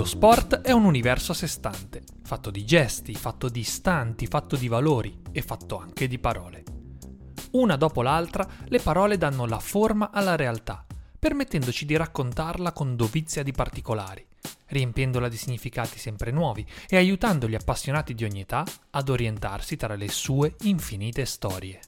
Lo sport è un universo a sé stante, fatto di gesti, fatto di istanti, fatto di valori e fatto anche di parole. Una dopo l'altra, le parole danno la forma alla realtà, permettendoci di raccontarla con dovizia di particolari, riempiendola di significati sempre nuovi e aiutando gli appassionati di ogni età ad orientarsi tra le sue infinite storie.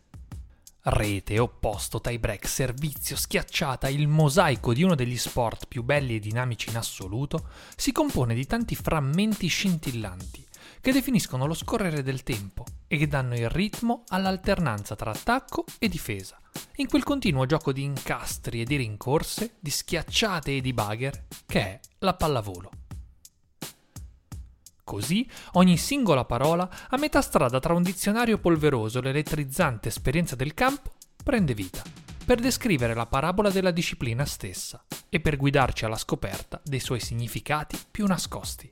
Rete, opposto, tie break, servizio, schiacciata, il mosaico di uno degli sport più belli e dinamici in assoluto, si compone di tanti frammenti scintillanti che definiscono lo scorrere del tempo e che danno il ritmo all'alternanza tra attacco e difesa, in quel continuo gioco di incastri e di rincorse, di schiacciate e di bagger che è la pallavolo. Così ogni singola parola, a metà strada tra un dizionario polveroso e l'elettrizzante esperienza del campo, prende vita, per descrivere la parabola della disciplina stessa e per guidarci alla scoperta dei suoi significati più nascosti.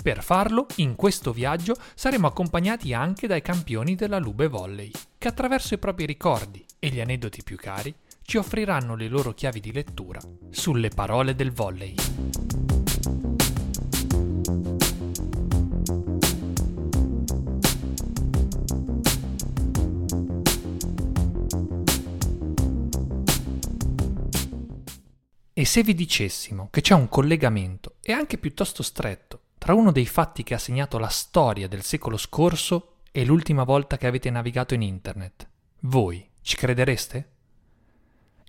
Per farlo, in questo viaggio saremo accompagnati anche dai campioni della Lube Volley, che attraverso i propri ricordi e gli aneddoti più cari ci offriranno le loro chiavi di lettura sulle parole del volley. Se vi dicessimo che c'è un collegamento, e anche piuttosto stretto, tra uno dei fatti che ha segnato la storia del secolo scorso e l'ultima volta che avete navigato in Internet, voi ci credereste?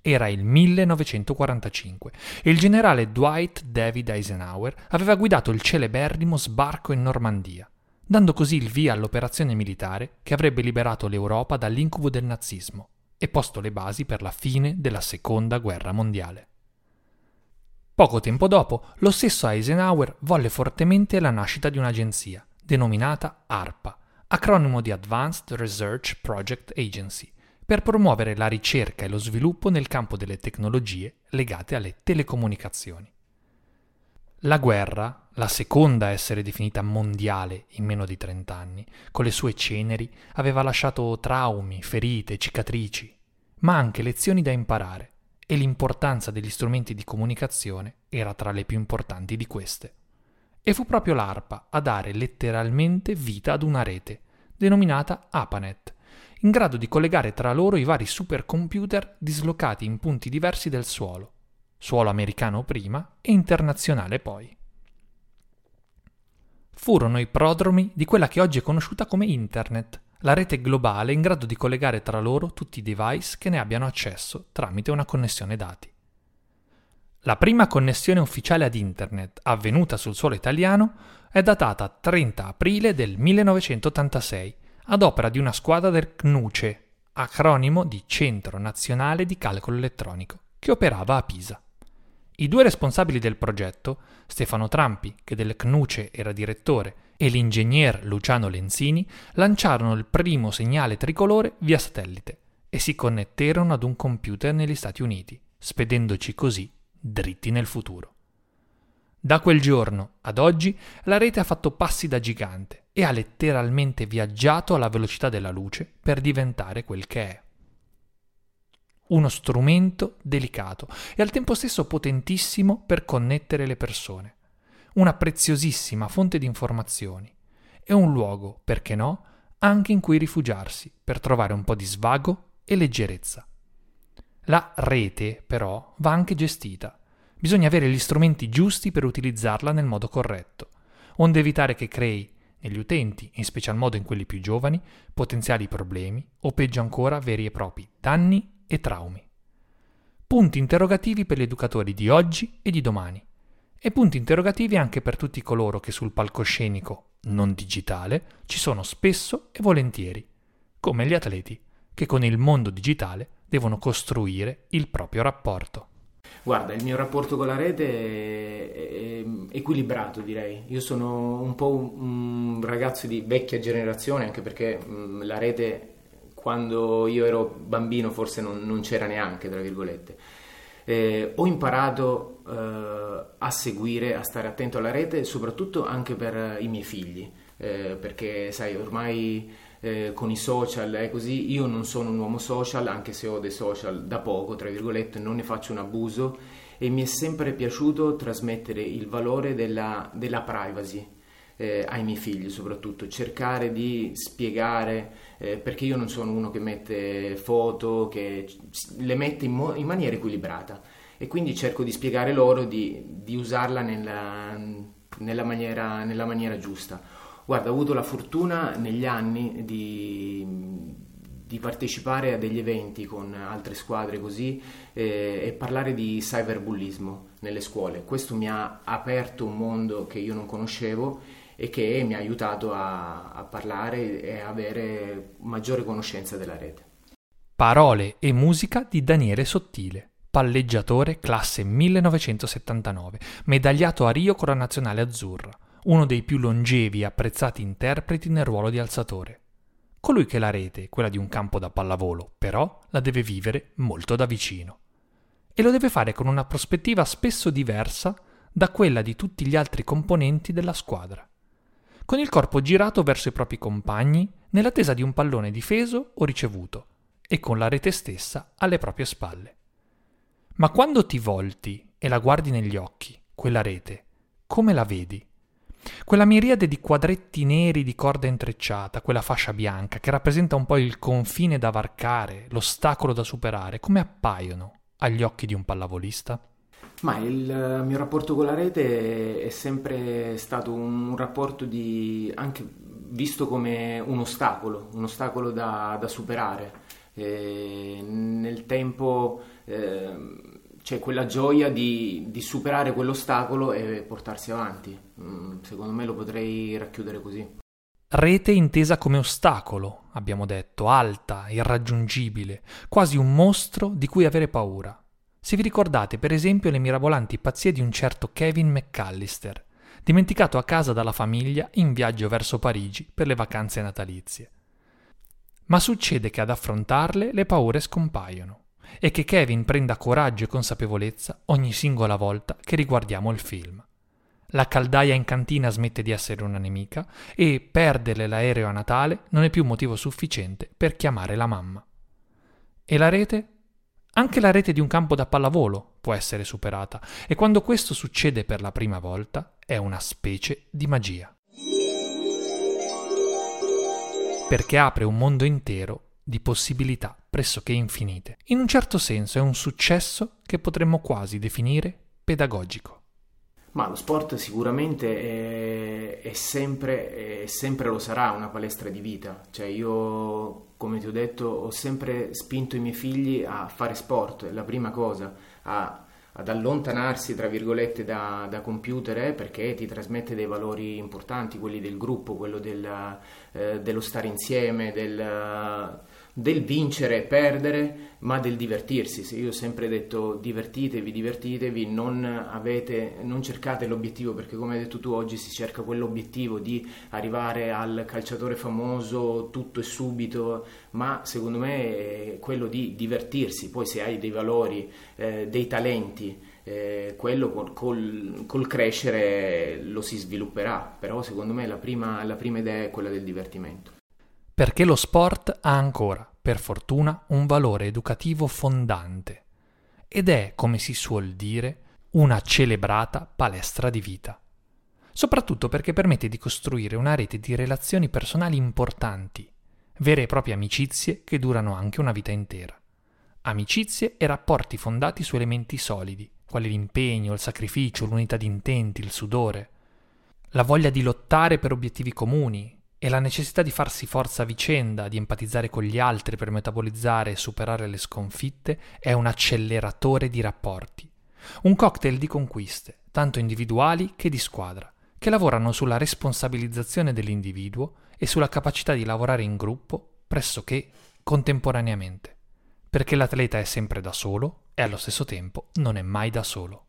Era il 1945 e il generale Dwight David Eisenhower aveva guidato il celeberrimo sbarco in Normandia, dando così il via all'operazione militare che avrebbe liberato l'Europa dall'incubo del nazismo e posto le basi per la fine della Seconda Guerra Mondiale. Poco tempo dopo, lo stesso Eisenhower volle fortemente la nascita di un'agenzia, denominata ARPA, acronimo di Advanced Research Project Agency, per promuovere la ricerca e lo sviluppo nel campo delle tecnologie legate alle telecomunicazioni. La guerra, la seconda a essere definita mondiale in meno di 30 anni, con le sue ceneri, aveva lasciato traumi, ferite, cicatrici, ma anche lezioni da imparare e l'importanza degli strumenti di comunicazione era tra le più importanti di queste. E fu proprio l'ARPA a dare letteralmente vita ad una rete, denominata APANET, in grado di collegare tra loro i vari supercomputer dislocati in punti diversi del suolo, suolo americano prima e internazionale poi. Furono i prodromi di quella che oggi è conosciuta come Internet, la rete globale in grado di collegare tra loro tutti i device che ne abbiano accesso tramite una connessione dati. La prima connessione ufficiale ad Internet avvenuta sul suolo italiano è datata 30 aprile del 1986 ad opera di una squadra del CNUCE, acronimo di Centro Nazionale di Calcolo Elettronico, che operava a Pisa. I due responsabili del progetto, Stefano Trampi, che del CNUCE era direttore, e l'ingegner Luciano Lenzini, lanciarono il primo segnale tricolore via satellite e si connetterono ad un computer negli Stati Uniti, spedendoci così dritti nel futuro. Da quel giorno ad oggi la rete ha fatto passi da gigante e ha letteralmente viaggiato alla velocità della luce per diventare quel che è. Uno strumento delicato e al tempo stesso potentissimo per connettere le persone. Una preziosissima fonte di informazioni e un luogo, perché no, anche in cui rifugiarsi per trovare un po' di svago e leggerezza. La rete, però, va anche gestita. Bisogna avere gli strumenti giusti per utilizzarla nel modo corretto, onde evitare che crei, negli utenti, in special modo in quelli più giovani, potenziali problemi o peggio ancora veri e propri danni e traumi. punti interrogativi per gli educatori di oggi e di domani e punti interrogativi anche per tutti coloro che sul palcoscenico non digitale ci sono spesso e volentieri, come gli atleti che con il mondo digitale devono costruire il proprio rapporto. Guarda, il mio rapporto con la rete è equilibrato, direi. Io sono un po' un ragazzo di vecchia generazione, anche perché la rete quando io ero bambino forse non, non c'era neanche, tra virgolette. Eh, ho imparato eh, a seguire, a stare attento alla rete, soprattutto anche per i miei figli, eh, perché sai, ormai eh, con i social è così, io non sono un uomo social, anche se ho dei social da poco, tra virgolette, non ne faccio un abuso. E mi è sempre piaciuto trasmettere il valore della, della privacy eh, ai miei figli soprattutto, cercare di spiegare, eh, perché io non sono uno che mette foto, che le mette in, mo- in maniera equilibrata e quindi cerco di spiegare loro di, di usarla nella, nella, maniera, nella maniera giusta. Guarda, ho avuto la fortuna negli anni di, di partecipare a degli eventi con altre squadre così eh, e parlare di cyberbullismo nelle scuole. Questo mi ha aperto un mondo che io non conoscevo e che mi ha aiutato a, a parlare e avere maggiore conoscenza della rete. Parole e musica di Daniele Sottile, palleggiatore classe 1979, medagliato a Rio con la nazionale azzurra, uno dei più longevi e apprezzati interpreti nel ruolo di alzatore. Colui che la rete, quella di un campo da pallavolo, però la deve vivere molto da vicino. E lo deve fare con una prospettiva spesso diversa da quella di tutti gli altri componenti della squadra con il corpo girato verso i propri compagni nell'attesa di un pallone difeso o ricevuto e con la rete stessa alle proprie spalle. Ma quando ti volti e la guardi negli occhi, quella rete, come la vedi? Quella miriade di quadretti neri di corda intrecciata, quella fascia bianca che rappresenta un po' il confine da varcare, l'ostacolo da superare, come appaiono agli occhi di un pallavolista? Ma il mio rapporto con la rete è sempre stato un rapporto di, anche visto come un ostacolo, un ostacolo da, da superare. E nel tempo eh, c'è quella gioia di, di, superare quell'ostacolo e portarsi avanti. Mm, secondo me lo potrei racchiudere così. Rete intesa come ostacolo, abbiamo detto, alta, irraggiungibile, quasi un mostro di cui avere paura. Se vi ricordate per esempio le mirabolanti pazzie di un certo Kevin McAllister, dimenticato a casa dalla famiglia in viaggio verso Parigi per le vacanze natalizie. Ma succede che ad affrontarle le paure scompaiono e che Kevin prenda coraggio e consapevolezza ogni singola volta che riguardiamo il film. La caldaia in cantina smette di essere una nemica e perdere l'aereo a Natale non è più motivo sufficiente per chiamare la mamma. E la rete? Anche la rete di un campo da pallavolo può essere superata e quando questo succede per la prima volta è una specie di magia. Perché apre un mondo intero di possibilità pressoché infinite. In un certo senso è un successo che potremmo quasi definire pedagogico. Ma lo sport sicuramente è, è, sempre, è, sempre, lo sarà una palestra di vita. Cioè io, come ti ho detto, ho sempre spinto i miei figli a fare sport, la prima cosa, a, ad allontanarsi, tra virgolette, da, da computer eh, perché ti trasmette dei valori importanti, quelli del gruppo, quello del, eh, dello stare insieme, del del vincere e perdere, ma del divertirsi. Io ho sempre detto divertitevi, divertitevi, non, avete, non cercate l'obiettivo, perché come hai detto tu oggi si cerca quell'obiettivo di arrivare al calciatore famoso tutto e subito, ma secondo me è quello di divertirsi. Poi se hai dei valori, eh, dei talenti, eh, quello col, col, col, crescere lo si svilupperà, però secondo me la prima, la prima idea è quella del divertimento perché lo sport ha ancora, per fortuna, un valore educativo fondante ed è, come si suol dire, una celebrata palestra di vita. Soprattutto perché permette di costruire una rete di relazioni personali importanti, vere e proprie amicizie che durano anche una vita intera. Amicizie e rapporti fondati su elementi solidi, quali l'impegno, il sacrificio, l'unità di intenti, il sudore, la voglia di lottare per obiettivi comuni, e la necessità di farsi forza a vicenda, di empatizzare con gli altri per metabolizzare e superare le sconfitte, è un acceleratore di rapporti, un cocktail di conquiste, tanto individuali che di squadra, che lavorano sulla responsabilizzazione dell'individuo e sulla capacità di lavorare in gruppo pressoché contemporaneamente, perché l'atleta è sempre da solo e allo stesso tempo non è mai da solo.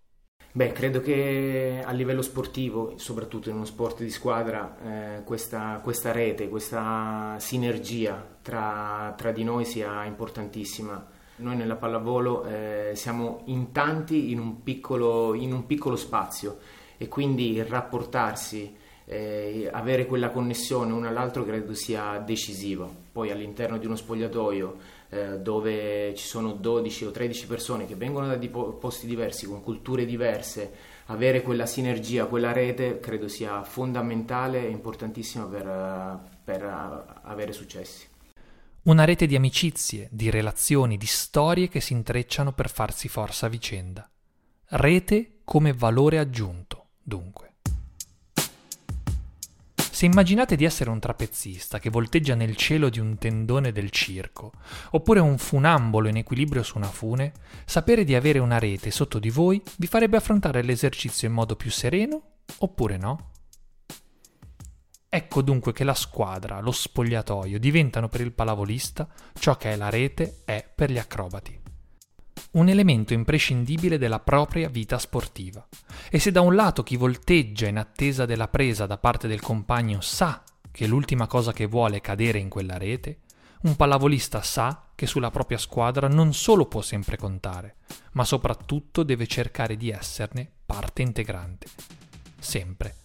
Beh, credo che a livello sportivo, soprattutto in uno sport di squadra, eh, questa, questa, rete, questa sinergia tra, tra, di noi sia importantissima. Noi nella pallavolo eh, siamo in tanti in un, piccolo, in un piccolo spazio e quindi rapportarsi, eh, avere quella connessione uno all'altro credo sia decisivo. Poi all'interno di uno spogliatoio eh, dove ci sono 12 o 13 persone che vengono da posti diversi, con culture diverse, avere quella sinergia, quella rete, credo sia fondamentale e importantissima per, eh, per eh, avere successi. Una rete di amicizie, di relazioni, di storie che si intrecciano per farsi forza a vicenda. Rete come valore aggiunto, dunque. Se immaginate di essere un trapezzista che volteggia nel cielo di un tendone del circo, oppure un funambolo in equilibrio su una fune, sapere di avere una rete sotto di voi vi farebbe affrontare l'esercizio in modo più sereno oppure no? Ecco dunque che la squadra, lo spogliatoio diventano per il palavolista ciò che è la rete è per gli acrobati un elemento imprescindibile della propria vita sportiva. E se da un lato chi volteggia in attesa della presa da parte del compagno sa che l'ultima cosa che vuole è cadere in quella rete, un pallavolista sa che sulla propria squadra non solo può sempre contare, ma soprattutto deve cercare di esserne parte integrante. Sempre.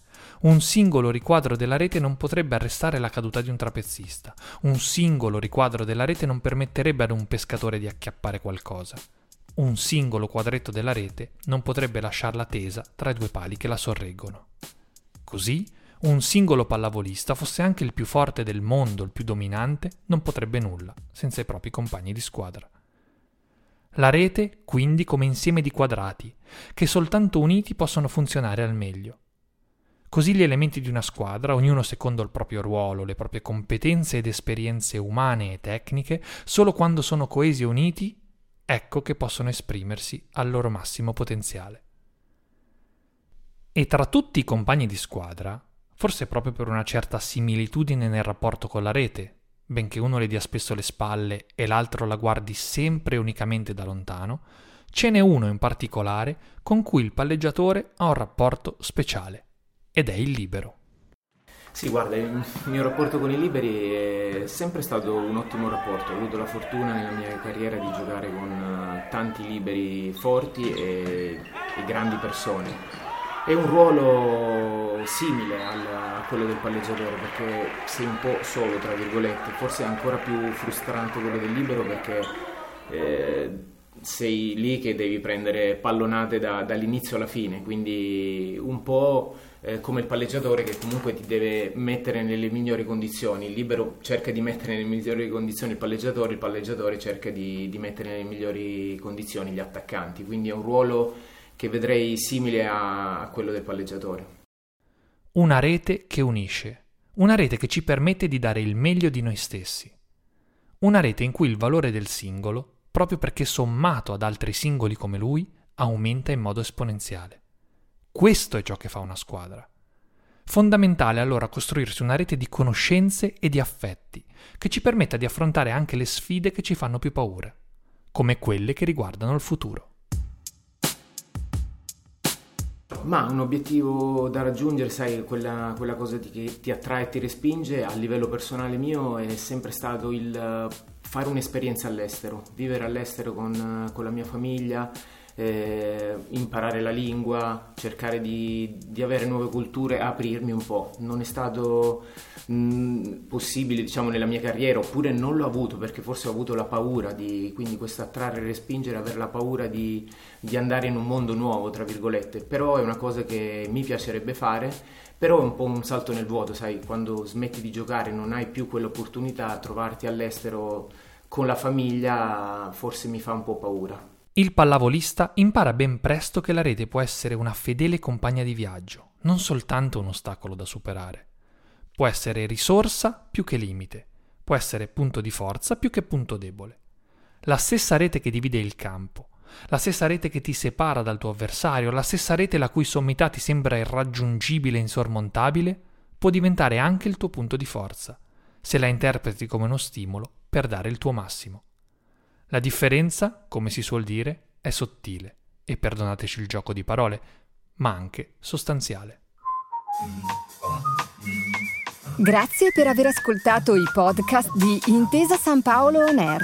Un singolo riquadro della rete non potrebbe arrestare la caduta di un trapezzista. Un singolo riquadro della rete non permetterebbe ad un pescatore di acchiappare qualcosa un singolo quadretto della rete non potrebbe lasciarla tesa tra i due pali che la sorreggono. Così, un singolo pallavolista, fosse anche il più forte del mondo, il più dominante, non potrebbe nulla senza i propri compagni di squadra. La rete, quindi, come insieme di quadrati, che soltanto uniti possono funzionare al meglio. Così gli elementi di una squadra, ognuno secondo il proprio ruolo, le proprie competenze ed esperienze umane e tecniche, solo quando sono coesi e uniti ecco che possono esprimersi al loro massimo potenziale. E tra tutti i compagni di squadra, forse proprio per una certa similitudine nel rapporto con la rete, benché uno le dia spesso le spalle e l'altro la guardi sempre unicamente da lontano, ce n'è uno in particolare con cui il palleggiatore ha un rapporto speciale, ed è il libero. Sì, guarda, il mio rapporto con i liberi è sempre stato un ottimo rapporto. Ho avuto la fortuna nella mia carriera di giocare con eh, tanti liberi forti e, e grandi persone. È un ruolo simile a quello del palleggiatore perché sei un po' solo, tra virgolette, forse è ancora più frustrante quello del libero perché eh, sei lì che devi prendere pallonate da, dall'inizio alla fine, quindi un po' eh, come il palleggiatore che comunque ti deve mettere nelle migliori condizioni, il libero cerca di mettere nelle migliori condizioni il palleggiatore, il palleggiatore cerca di, di mettere nelle migliori condizioni gli attaccanti, quindi è un ruolo che vedrei simile a, a quello del palleggiatore. Una rete che unisce, una rete che ci permette di dare il meglio di noi stessi, una rete in cui il valore del singolo, proprio perché sommato ad altri singoli come lui, aumenta in modo esponenziale. Questo è ciò che fa una squadra. Fondamentale allora costruirsi una rete di conoscenze e di affetti che ci permetta di affrontare anche le sfide che ci fanno più paura, come quelle che riguardano il futuro. Ma un obiettivo da raggiungere, sai, quella, quella cosa che ti attrae e ti respinge a livello personale mio è sempre stato il fare un'esperienza all'estero, vivere all'estero con, con la mia famiglia, eh, imparare la lingua, cercare di, di, avere nuove culture, aprirmi un po'. Non è stato mh, possibile, diciamo, nella mia carriera, oppure non l'ho avuto perché forse ho avuto la paura di, quindi questo attrarre e respingere, avere la paura di, di andare in un mondo nuovo, tra virgolette. Però è una cosa che mi piacerebbe fare, però è un po' un salto nel vuoto, sai, quando smetti di giocare non hai più quell'opportunità, trovarti all'estero con la famiglia forse mi fa un po' paura. Il pallavolista impara ben presto che la rete può essere una fedele compagna di viaggio, non soltanto un ostacolo da superare. può essere risorsa più che limite, può essere punto di forza più che punto debole. La stessa rete che divide il campo, la stessa rete che ti separa dal tuo avversario, la stessa rete la cui sommità ti sembra irraggiungibile e insormontabile, può diventare anche il tuo punto di forza, se la interpreti come uno stimolo per dare il tuo massimo. La differenza, come si suol dire, è sottile e perdonateci il gioco di parole, ma anche sostanziale. Grazie per aver ascoltato i podcast di Intesa San Paolo On Air.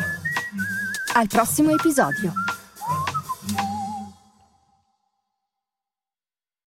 Al prossimo episodio.